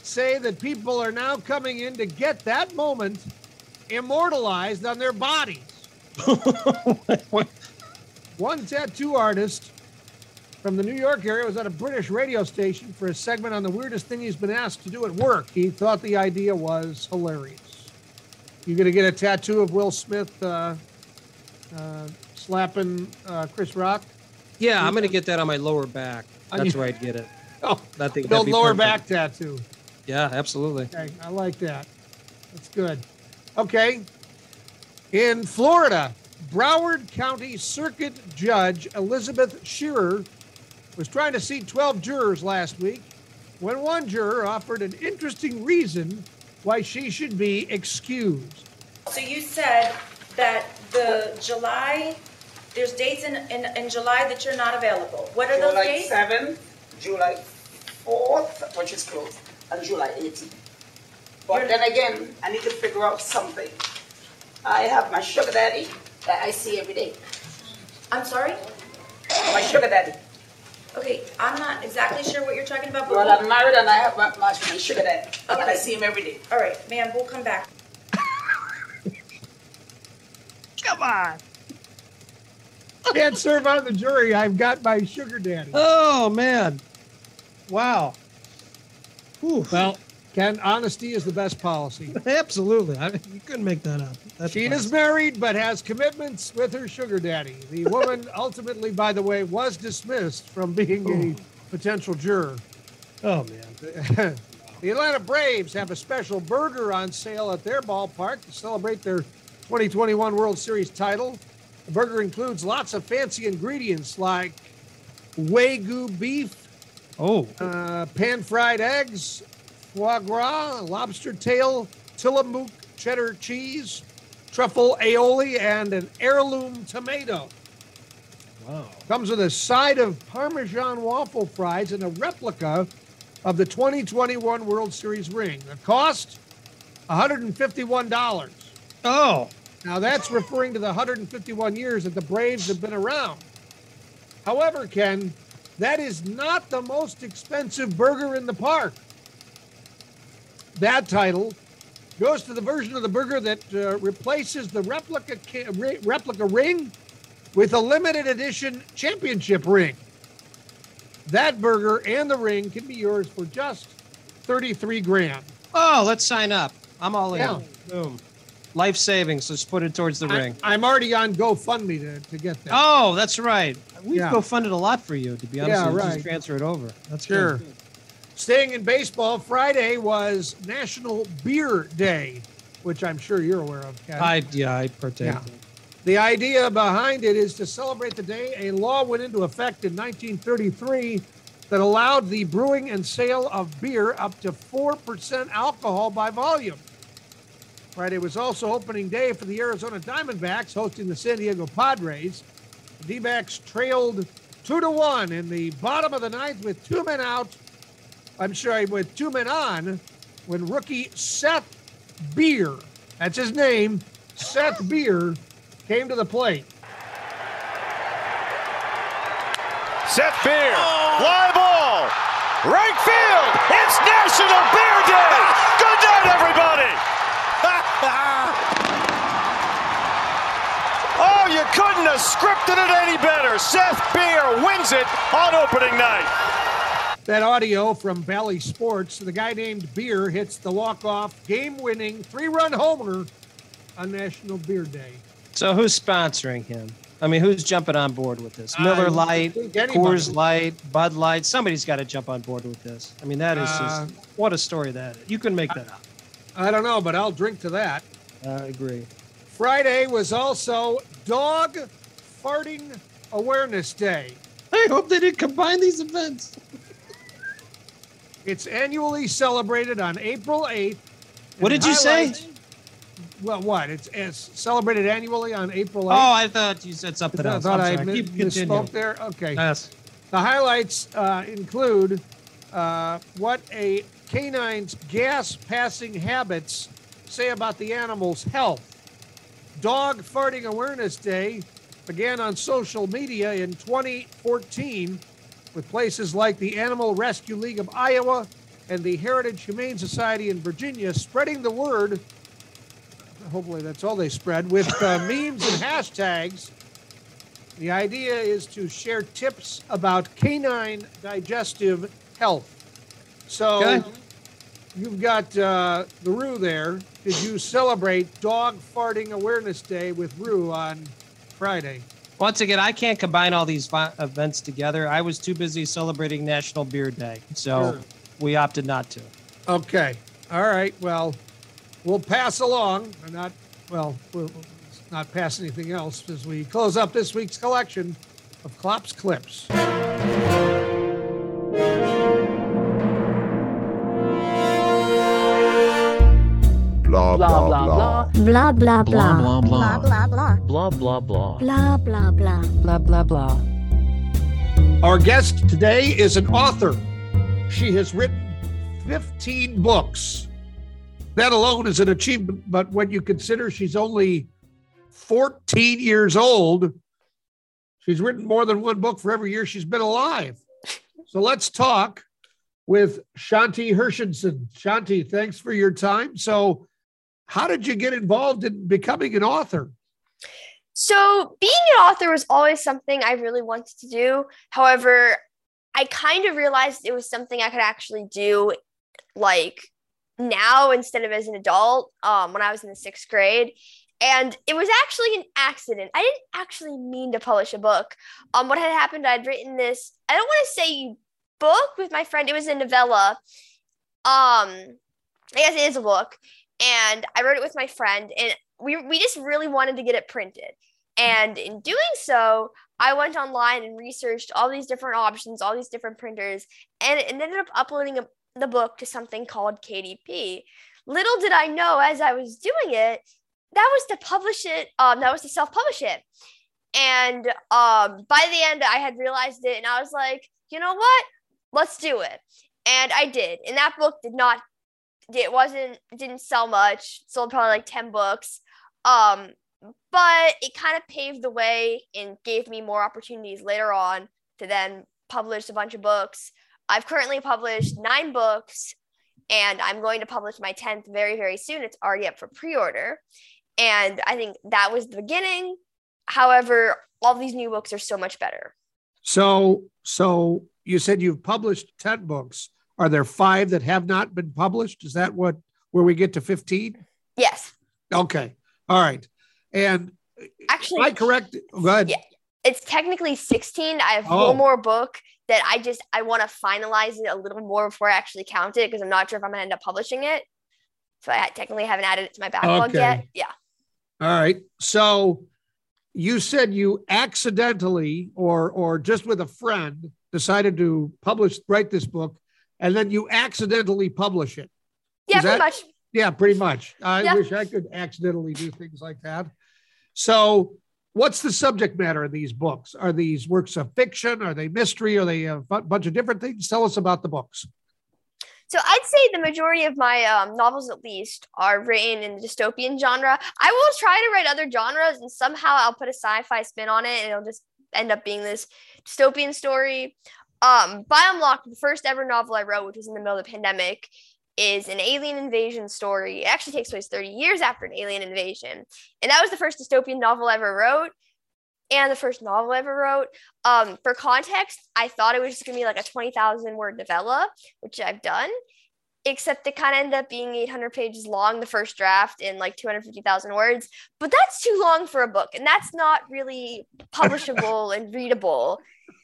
say that people are now coming in to get that moment immortalized on their bodies. One tattoo artist from the New York area was at a British radio station for a segment on the weirdest thing he's been asked to do at work. He thought the idea was hilarious. You gonna get a tattoo of Will Smith uh, uh, slapping uh, Chris Rock? Yeah, I'm gonna get that on my lower back. That's where I'd get it. Oh, That thing, build lower perfect. back tattoo. Yeah, absolutely. Okay, I like that. That's good. Okay. In Florida, Broward County Circuit Judge Elizabeth Scherer was trying to seat 12 jurors last week when one juror offered an interesting reason why she should be excused. So you said that the July, there's dates in, in, in July that you're not available. What are those dates? July 7th, July 4th, which is closed, and July 18th. But You're- then again, I need to figure out something. I have my sugar daddy that I see every day. I'm sorry? My sugar daddy. Okay, I'm not exactly sure what you're talking about, but Well, we'll- I'm married and I have my, my, my sugar daddy. And I Okay. see him every day. all right, ma'am, we'll come back. Come on. Can't serve on the jury. I've got my sugar daddy. Oh man. Wow. Whew. Well, Ken, honesty is the best policy. Absolutely. I, you couldn't make that up. That's She is married but has commitments with her sugar daddy. The woman ultimately, by the way, was dismissed from being a potential juror. Oh man. the Atlanta Braves have a special burger on sale at their ballpark to celebrate their 2021 World Series title. The burger includes lots of fancy ingredients like Wagyu beef, Oh. uh, pan fried eggs, foie gras, lobster tail, Tillamook cheddar cheese, truffle aioli, and an heirloom tomato. Wow. Comes with a side of Parmesan waffle fries and a replica of the 2021 World Series ring. The cost $151. Oh. Now that's referring to the 151 years that the Braves have been around. However, Ken, that is not the most expensive burger in the park. That title goes to the version of the burger that uh, replaces the replica ca- ri- replica ring with a limited edition championship ring. That burger and the ring can be yours for just 33 grand. Oh, let's sign up. I'm all in. Boom. Life savings. Let's put it towards the ring. I, am already on GoFundMe to, to get that. Oh, that's right. We've Yeah. go funded a lot for you, to be honest. Yeah, with you. right. Just transfer it over. That's Sure. good. Staying in baseball, Friday was National Beer Day, which I'm sure you're aware of, Ken. I yeah, I partake. Yeah. The idea behind it is to celebrate the day a law went into effect in 1933 that allowed the brewing and sale of beer up to 4% alcohol by volume. Friday was also opening day for the Arizona Diamondbacks hosting the San Diego Padres. The D-backs trailed two to one in the bottom of the ninth with two men out. I'm sorry, with two men on, when rookie Seth Beer, that's his name, Seth Beer, came to the plate. Seth Beer, oh. fly ball, right field. It's National Beer Day. Good night, everybody. oh, you couldn't have scripted it any better. Seth Beer wins it on opening night. That audio from Bally Sports, the guy named Beer hits the walk-off game-winning three-run homer on National Beer Day. So who's sponsoring him? I mean, who's jumping on board with this? Miller Lite. Coors Light, Bud Light. Somebody's got to jump on board with this. I mean, that is Uh, just what a story that is. You can make that up. I don't know, but I'll drink to that. I agree. Friday was also Dog Farting Awareness Day. I hope they didn't combine these events. It's annually celebrated on April 8th. What did you say? Well, what? It's, it's celebrated annually on April 8th. Oh, I thought you said something I else. thought I'm I sorry. mi- Keep misspoke there. Okay. Yes. The highlights uh, include uh, what a canine's gas passing habits say about the animal's health. Dog Farting Awareness Day began on social media in 2014 with places like the Animal Rescue League of Iowa and the Heritage Humane Society in Virginia spreading the word. Hopefully, that's all they spread with uh, memes and hashtags the idea is to share tips about canine digestive health. So Okay. you've got uh, the Roo there. Did you celebrate Dog Farting Awareness Day with Rue on Friday? Once again, I can't combine all these events together. I was too busy celebrating National Beer Day, so Sure. we opted not to. Okay. All right. Well, we'll pass along. Or not. Well, we'll not pass anything else as we close up this week's collection of Klopp's clips. Blah, blah, blah. Blah, blah, blah. Blah, blah, blah. Blah, blah. Blah, blah, blah. Blah, blah, blah. Blah, blah, blah. Our guest today is an author. She has written 15 books. That alone is an achievement, but when you consider she's only 14 years old, she's written more than one book for every year she's been alive. So let's talk with Shanti Hershenson. Shanti, thanks for your time. So, how did you get involved in becoming an author? So, being an author was always something I really wanted to do. However, I kind of realized it was something I could actually do like now instead of as an adult um, when I was in the sixth grade. And it was actually an accident. I didn't actually mean to publish a book. Um, what had happened, I'd written this, I don't want to say book with my friend, it was a novella. Um, I guess it is a book. And I wrote it with my friend, and we, we just really wanted to get it printed. And in doing so, I went online and researched all these different options, all these different printers, and ended up uploading a, the book to something called KDP. Little did I know as I was doing it, that was to publish it, um, that was to self publish it. And um, by the end, I had realized it, and I was like, you know what? Let's do it. And I did. And that book did not, it wasn't, didn't sell much, sold probably like 10 books. Um, but it kind of paved the way and gave me more opportunities later on to then publish a bunch of books. I've currently published nine books and I'm going to publish my 10th very, very soon. It's already up for pre order. And I think that was the beginning. However, all these new books are so much better. So, so you said you've published 10 books. Are there five that have not been published? Is that what, where we get to 15? Yes. Okay. All right. And Actually, I correct? Go ahead. Yeah. It's technically 16. I have Oh. one more book that I just I want to finalize it a little more before I actually count it because I'm not sure if I'm gonna end up publishing it. So I technically haven't added it to my backlog Okay. yet. Yeah. All right. So you said you accidentally or or just with a friend decided to publish write this book and then you accidentally publish it. Yeah, Is pretty that- much. Yeah, pretty much. I Yeah. wish I could accidentally do things like that. So, what's the subject matter of these books? Are these works of fiction? Are they mystery? Are they a bunch of different things? Tell us about the books. So I'd say the majority of my um, novels, at least, are written in the dystopian genre. I will try to write other genres, and somehow I'll put a sci-fi spin on it, and it'll just end up being this dystopian story. Um, Biounlocked, the first ever novel I wrote, which was in the middle of the pandemic, is an alien invasion story. It actually takes place 30 years after an alien invasion, and that was the first dystopian novel I ever wrote. And the first novel I ever wrote. Um, for context, I thought it was just gonna be like a 20,000 word novella, which I've done except it kind of ended up being 800 pages long the first draft and like 250,000 words but that's too long for a book and that's not really publishable and readable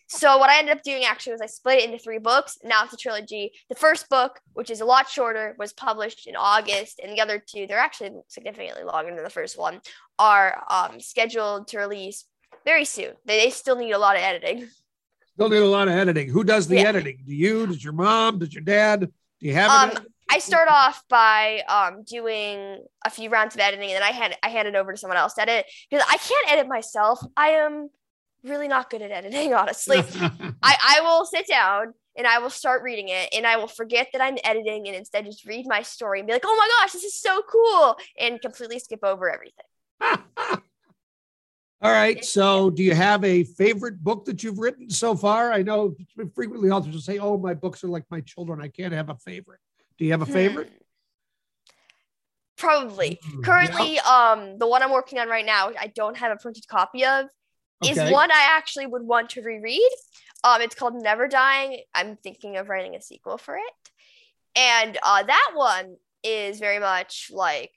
so what I ended up doing actually was I split it into three books. Now it's a trilogy. The first book, which is a lot shorter, was published in August, and the other two, they're actually significantly longer than the first one, are um, scheduled to release very soon. They, they still need a lot of editing. Still need a lot of editing. Who does the Yeah. editing? Do you? Does your mom? Does your dad? Do you have Um, it? I start off by um, doing a few rounds of editing, and then I hand I hand it over to someone else to edit because I can't edit myself. I am really not good at editing, honestly. I, I will sit down and I will start reading it, and I will forget that I'm editing, and instead just read my story and be like, "Oh my gosh, this is so cool," and completely skip over everything. All right. So, do you have a favorite book that you've written so far? I know frequently authors will say, "Oh, my books are like my children. I can't have a favorite." Do you have a favorite? Probably. Hmm, Currently, um, the one I'm working on right now, I don't have a printed copy of, is one I actually would want to reread. Um, it's called Never Dying. I'm thinking of writing a sequel for it, and uh, that one is very much like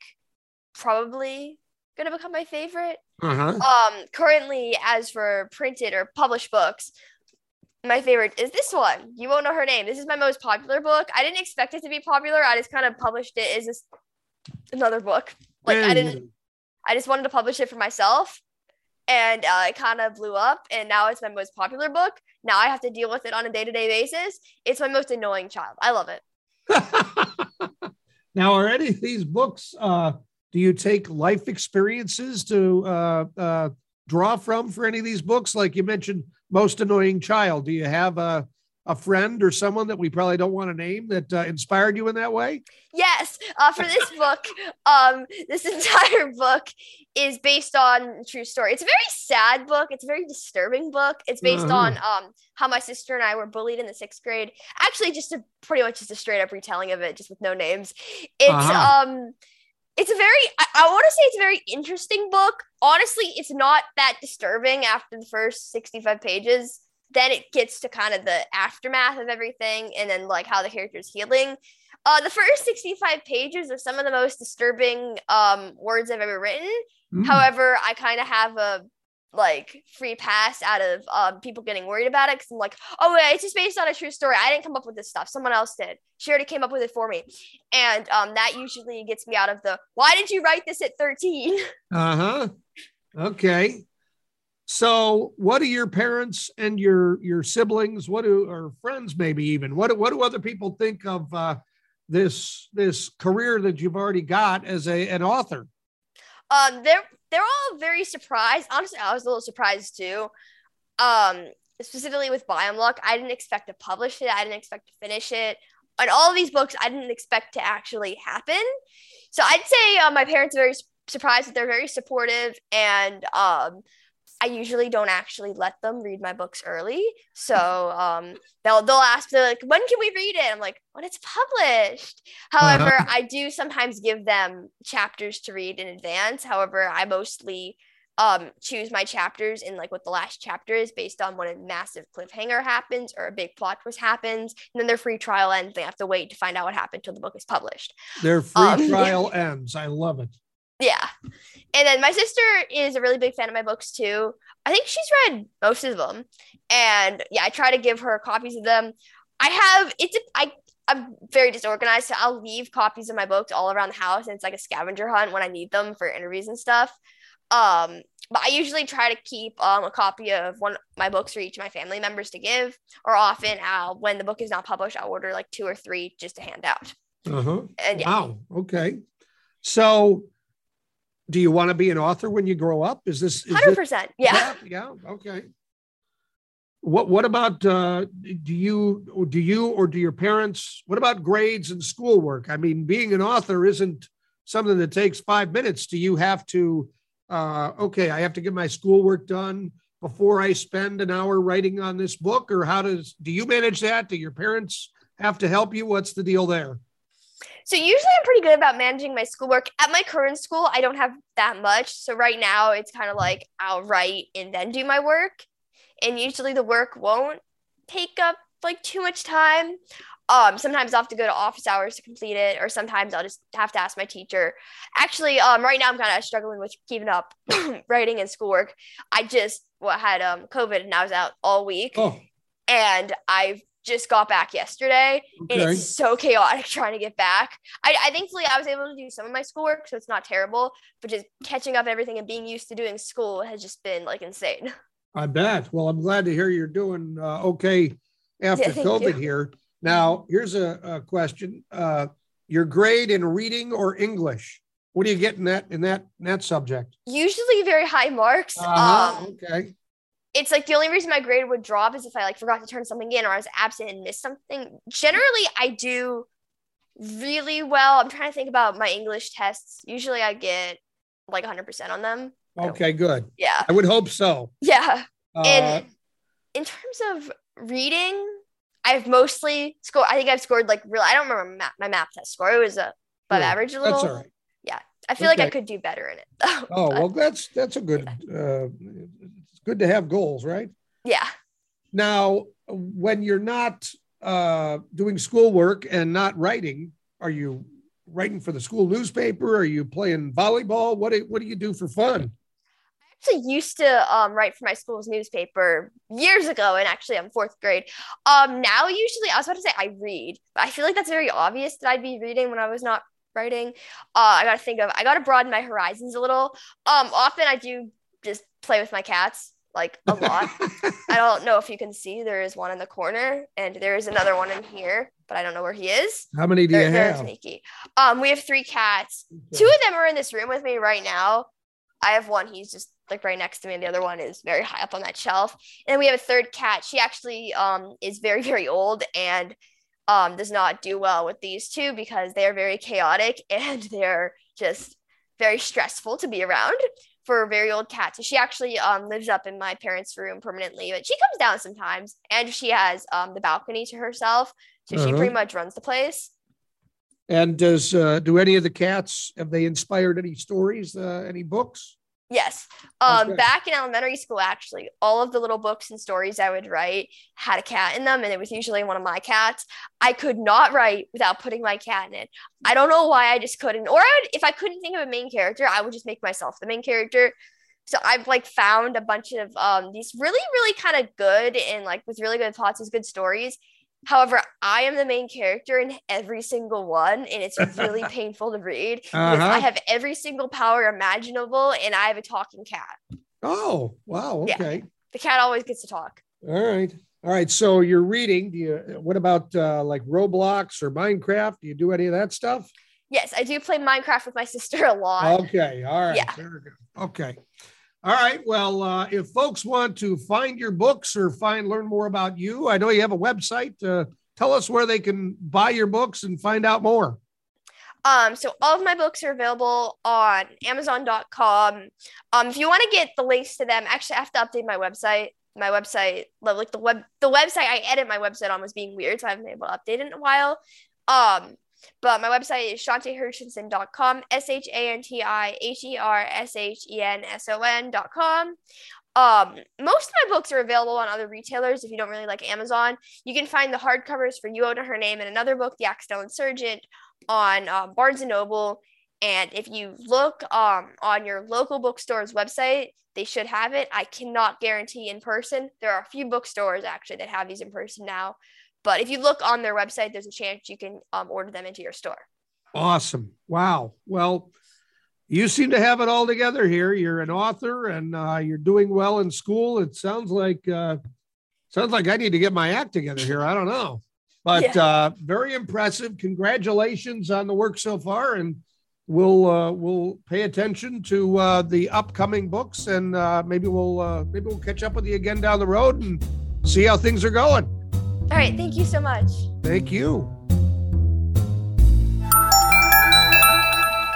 probably gonna become my favorite. Uh-huh. Um, currently, as for printed or published books, my favorite is this one. You won't know her name. This is my most popular book. I didn't expect it to be popular. I just kind of published it as this another book. Like I didn't. I just wanted to publish it for myself, and uh, it kind of blew up. And now it's my most popular book. Now I have to deal with it on a day to day basis. It's my most annoying child. I love it. Now, are any of these books? Uh, do you take life experiences to uh, uh, draw from for any of these books? Like you mentioned, most annoying child. Do you have a a friend or someone that we probably don't want to name that uh, inspired you in that way? Yes, uh, for this book, um, this entire book is based on true story. It's a very sad book. It's a very disturbing book. It's based Uh-huh. on um how my sister and I were bullied in the sixth grade. Actually, just a pretty much just a straight up retelling of it, just with no names. It's Uh-huh. um, it's a very I, I want to say it's a very interesting book. Honestly, it's not that disturbing after the first sixty five pages. Then it gets to kind of the aftermath of everything, and then like how the character's healing. Uh, the first 65 pages are some of the most disturbing um, words I've ever written. Mm. However, I kind of have a like free pass out of um, people getting worried about it because I'm like, oh, yeah, it's just based on a true story. I didn't come up with this stuff. Someone else did. She already came up with it for me. And um, that usually gets me out of the, why did you write this at 13? Uh huh. Okay. So, what do your parents and your your siblings, what do or friends maybe even, what do, what do other people think of uh, this this career that you've already got as a an author? um they're they're all very surprised. Honestly i was a little surprised too. Um specifically with Biounlocked, i didn't expect to publish it. I didn't expect to finish it. And all these books i didn't expect to actually happen. So i'd say uh, my parents are very su- surprised that they're very supportive and um I usually don't actually let them read my books early. So um, they'll they'll ask they're like, when can we read it? I'm like, when it's published. However, Uh-huh. I do sometimes give them chapters to read in advance. However, I mostly um choose my chapters in like what the last chapter is based on when a massive cliffhanger happens or a big plot twist happens and then their free trial ends they have to wait to find out what happened till the book is published Their free Um, yeah. trial ends. I love it. Yeah. And then my sister is a really big fan of my books too. I think she's read most of them. And yeah, I try to give her copies of them. I have it's a, I I'm very disorganized, so I'll leave copies of my books all around the house and it's like a scavenger hunt when I need them for interviews and stuff. Um but I usually try to keep um, a copy of one of my books for each of my family members to give, or often I'll, when the book is not published, I'll order like two or three just to hand out. Uh-huh. And yeah. Wow. Okay. So do you want to be an author when you grow up? Is this hundred percent? yeah. yeah. Yeah. Okay. What what about uh do you do you or do your parents what about grades and schoolwork? I mean, being an author isn't something that takes five minutes. Do you have to uh okay, I have to get my schoolwork done before I spend an hour writing on this book? Or how does do you manage that? Do your parents have to help you? What's the deal there? So usually I'm pretty good about managing my schoolwork. At my current school, I don't have that much. So right now it's kind of like I'll write and then do my work. And usually the work won't take up like too much time. Um, sometimes I'll have to go to office hours to complete it, or sometimes I'll just have to ask my teacher. Actually, um, right now I'm kind of struggling with keeping up writing and schoolwork. I just well, had um COVID and I was out all week Oh, and I just got back yesterday and it's so chaotic trying to get back. I, I thankfully I was able to do some of my schoolwork, so it's not terrible, but just catching up everything and being used to doing school has just been like insane. I bet. Well, I'm glad to hear you're doing uh, okay after Yeah, COVID you. here. Now, here's a, a question: uh, Your grade in reading or English? What do you get in that in that in that subject? Usually very high marks. Uh-huh, Um okay. It's like the only reason my grade would drop is if I like forgot to turn something in or I was absent and missed something. Generally, I do really well. I'm trying to think about my English tests. Usually I get like 100% on them. Okay, good. Yeah. I would hope so. Yeah. Uh, and in terms of reading, I've mostly scored. I think I've scored like real. I don't remember my math test score. It was a above Yeah, average a little. that's all right. Yeah, I feel like I could do better in it. Though. oh well, that's that's a good. Uh, it's good to have goals, right? Yeah. Now, when you're not uh, doing schoolwork and not writing, are you writing for the school newspaper? Are you playing volleyball? What do, what do you do for fun? I actually used to um, write for my school's newspaper years ago, and actually I'm fourth grade. Um, now usually I was about to say I read, but I feel like that's very obvious that I'd be reading when I was not writing. Uh, I gotta think of I gotta broaden my horizons a little. Um, often I do just play with my cats like a lot. I don't know if you can see there is one in the corner, and there is another one in here, but I don't know where he is. How many do They're, you they're have? sneaky. Um, we have three cats. Two of them are in this room with me right now. I have one. He's just like right next to me, and the other one is very high up on that shelf. And then we have a third cat. She actually um is very very old and um does not do well with these two because they are very chaotic and they're just very stressful to be around for a very old cat. So she actually um lives up in my parents' room permanently, but she comes down sometimes, and she has um the balcony to herself, so she Uh-huh. pretty much runs the place. And does uh, do any of the cats have they inspired any stories, uh, any books? Yes. Um, back in elementary school, actually, all of the little books and stories I would write had a cat in them, and it was usually one of my cats. I could not write without putting my cat in it. I don't know why I just couldn't. Or I would, if I couldn't think of a main character, I would just make myself the main character. So I've like found a bunch of um these really, really kind of good and like with really good plots, these good stories. However, I am the main character in every single one, and it's really painful to read Uh-huh. I have every single power imaginable, and I have a talking cat. Oh, wow. Yeah. Okay. The cat always gets to talk. All right. All right. So you're reading. Do you? What about uh, like Roblox or Minecraft? Do you do any of that stuff? Yes, I do play Minecraft with my sister a lot. Okay. All right. Yeah. Okay. All right. Well, uh, if folks want to find your books or find learn more about you, I know you have a website. Uh, tell us where they can buy your books and find out more. Um, so all of my books are available on Amazon.com. Um, if you want to get the links to them, actually, I have to update my website. My website, like the web, the website I edit my website on was being weird, so I haven't been able to update it in a while. Um, but my website is shantihershenson.com, S H A N T I H E R S H E N S O N.com. Um, most of my books are available on other retailers if you don't really like Amazon. You can find the hardcovers for You Owe Her Name and another book, The Accidental Insurgent, on um, Barnes and Noble. And if you look um, on your local bookstore's website, they should have it. I cannot guarantee in person. There are a few bookstores actually that have these in person now. But if you look on their website, there's a chance you can um, order them into your store. Awesome. Wow. Well, you seem to have it all together here. You're an author and uh, you're doing well in school. It sounds like uh, sounds like I need to get my act together here. I don't know, but Yeah. uh, very impressive. Congratulations on the work so far, and we'll uh, we'll pay attention to uh, the upcoming books, and uh, maybe we'll uh, maybe we'll catch up with you again down the road and see how things are going. All right. Thank you so much. Thank you.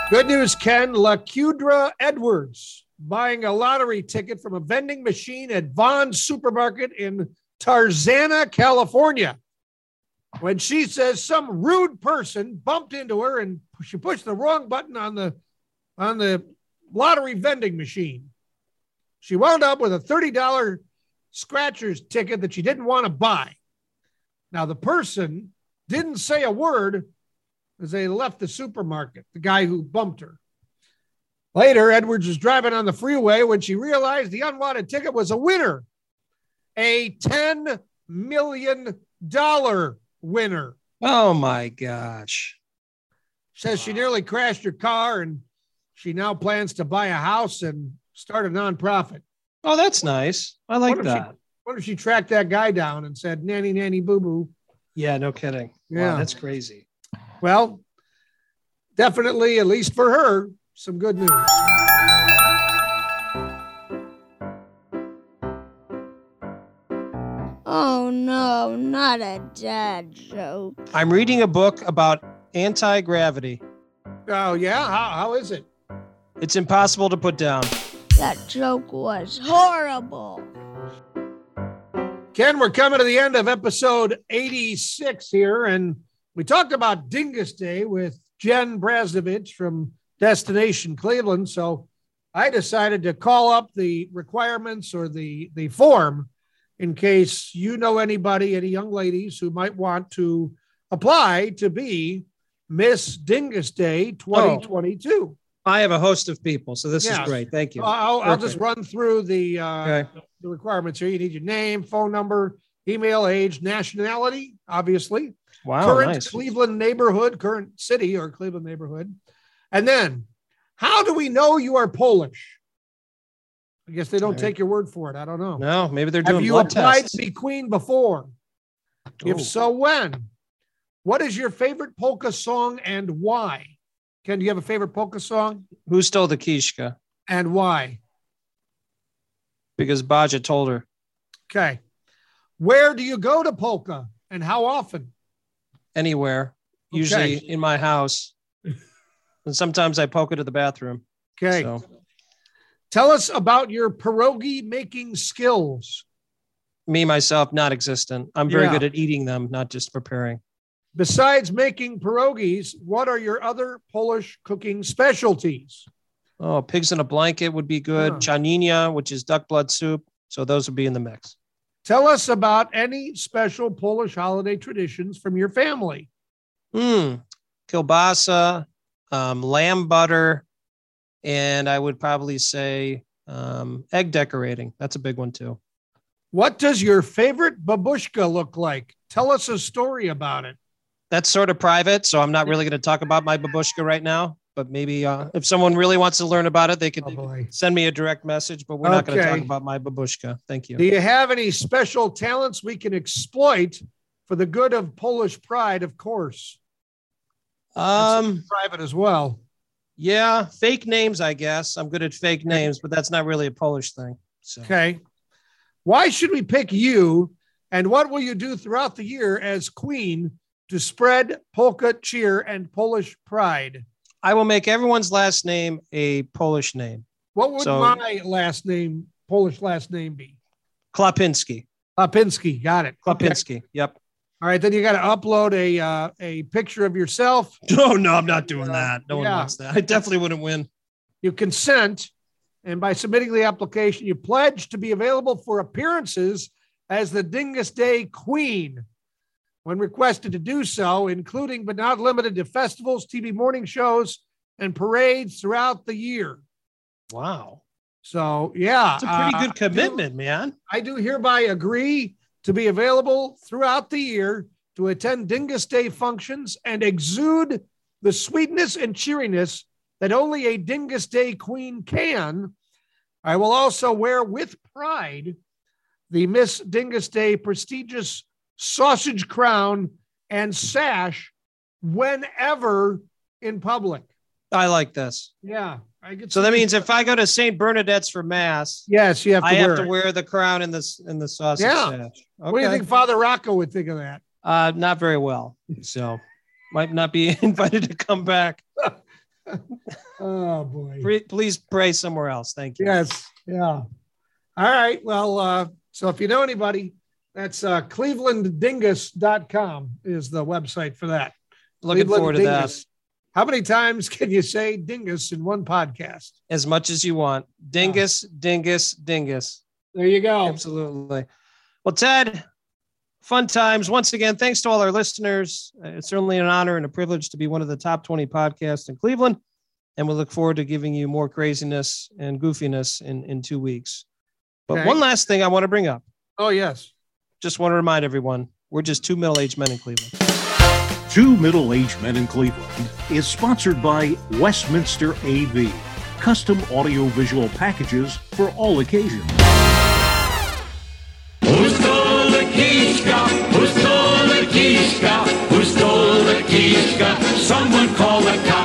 Good news, Ken. LaCudra Edwards buying a lottery ticket from a vending machine at Vons Supermarket in Tarzana, California. When she says some rude person bumped into her and she pushed the wrong button on the on the lottery vending machine. She wound up with a $30 scratcher's ticket that she didn't want to buy. Now, the person didn't say a word as they left the supermarket, the guy who bumped her. Later, Edwards was driving on the freeway when she realized the unwanted ticket was a winner, a $10 million winner. Oh my gosh. Says she nearly crashed her car and she now plans to buy a house and start a nonprofit. Oh, that's nice. I like that. What if she tracked that guy down and said, nanny, nanny, boo boo? Yeah, no kidding. Yeah. Wow, that's crazy. Well, definitely, at least for her, some good news. Oh no, not a dad joke. I'm reading a book about anti gravity. Oh, yeah? How, how is it? It's impossible to put down. That joke was horrible. Ken, we're coming to the end of episode 86 here, and we talked about Dingus Day with Jen Brasovich from Destination Cleveland. So I decided to call up the requirements or the, the form in case you know anybody, any young ladies who might want to apply to be Miss Dingus Day 2022. I have a host of people, so this Yes. is great. Thank you. I'll, I'll just run through the uh, Okay. the requirements here. You need your name, phone number, email, age, nationality, obviously. Wow, current nice. Cleveland neighborhood, current city or Cleveland neighborhood, and then how do we know you are Polish? I guess they don't Right. take your word for it. I don't know. No, maybe they're doing. Have you blood applied tests. to be queen before? Ooh. If so, when? What is your favorite polka song and why? Ken, do you have a favorite polka song Who stole the Kishka? and why? Because Baja told her. Okay. Where do you go to polka and how often? Anywhere, Okay. usually in my house. and sometimes I poke it to the bathroom. Okay. So Tell us about your pierogi making skills. me, myself, not existent. I'm very Yeah. good at eating them, not just preparing. Besides making pierogies, what are your other Polish cooking specialties? Oh, pigs in a blanket would be good. Yeah. Czarnina, which is duck blood soup. So those would be in the mix. Tell us about any special Polish holiday traditions from your family. Hmm. Kielbasa, um, lamb butter, and I would probably say um, egg decorating. That's a big one too. What does your favorite babushka look like? Tell us a story about it. That's sort of private, so I'm not really going to talk about my babushka right now. But maybe uh, if someone really wants to learn about it, they could send me a direct message. But we're not going to talk about my babushka. Thank you. Do you have any special talents we can exploit for the good of Polish pride, of course? Um, private as well. Yeah, fake names, I guess. I'm good at fake names, but that's not really a Polish thing. So Okay. Why should we pick you? And what will you do throughout the year as queen to spread polka cheer and Polish pride. I will make everyone's last name a Polish name. What would So- my last name, Polish last name be? Klapinski. Klapinski. Got it. Okay. Klapinski. Yep. All right, then you got to upload a uh, a picture of yourself. Oh no, I'm not doing that. No one wants that. I definitely wouldn't win. You consent, and by submitting the application, you pledge to be available for appearances as the Dingus Day Queen when requested to do so, including but not limited to festivals, TV morning shows, and parades throughout the year. Wow. So yeah, It's a pretty uh, good commitment, man. I do hereby agree to be available throughout the year to attend Dingus Day functions and exude the sweetness and cheeriness that only a Dingus Day queen can. I will also wear with pride the Miss Dingus Day prestigious sausage crown and sash whenever in public. I like this. Yeah. I get So that means if I go to St. Bernadette's for mass, yes, you have to I wear have to wear the crown and this and the sausage Yeah. sash. What do you think Father Rocco would think of that? Uh, not very well. So might not be invited to come back. Oh boy. Please pray somewhere else. Thank you. Yes. Yeah. All right. Well, uh, so if you know anybody, that's uh, clevelanddingus.com is the website for that. Looking Cleveland forward to that. How many times can you say dingus in one podcast? As much as you want. Dingus, dingus, dingus. There you go. Absolutely. Well, Ted, fun times. Once again, thanks to all our listeners. Uh, It's certainly an honor and a privilege to be one of the top 20 podcasts in Cleveland. And we look forward to giving you more craziness and goofiness in, in two weeks. But Okay. one last thing I want to bring up. Oh, yes. Just want to remind everyone we're just two middle aged men in Cleveland. Two Middle Aged Men in Cleveland is sponsored by Westminster AV, custom audiovisual packages for all occasions. Who stole the Kishka? Who stole the Kishka? Who stole the Kishka? Someone call the cops.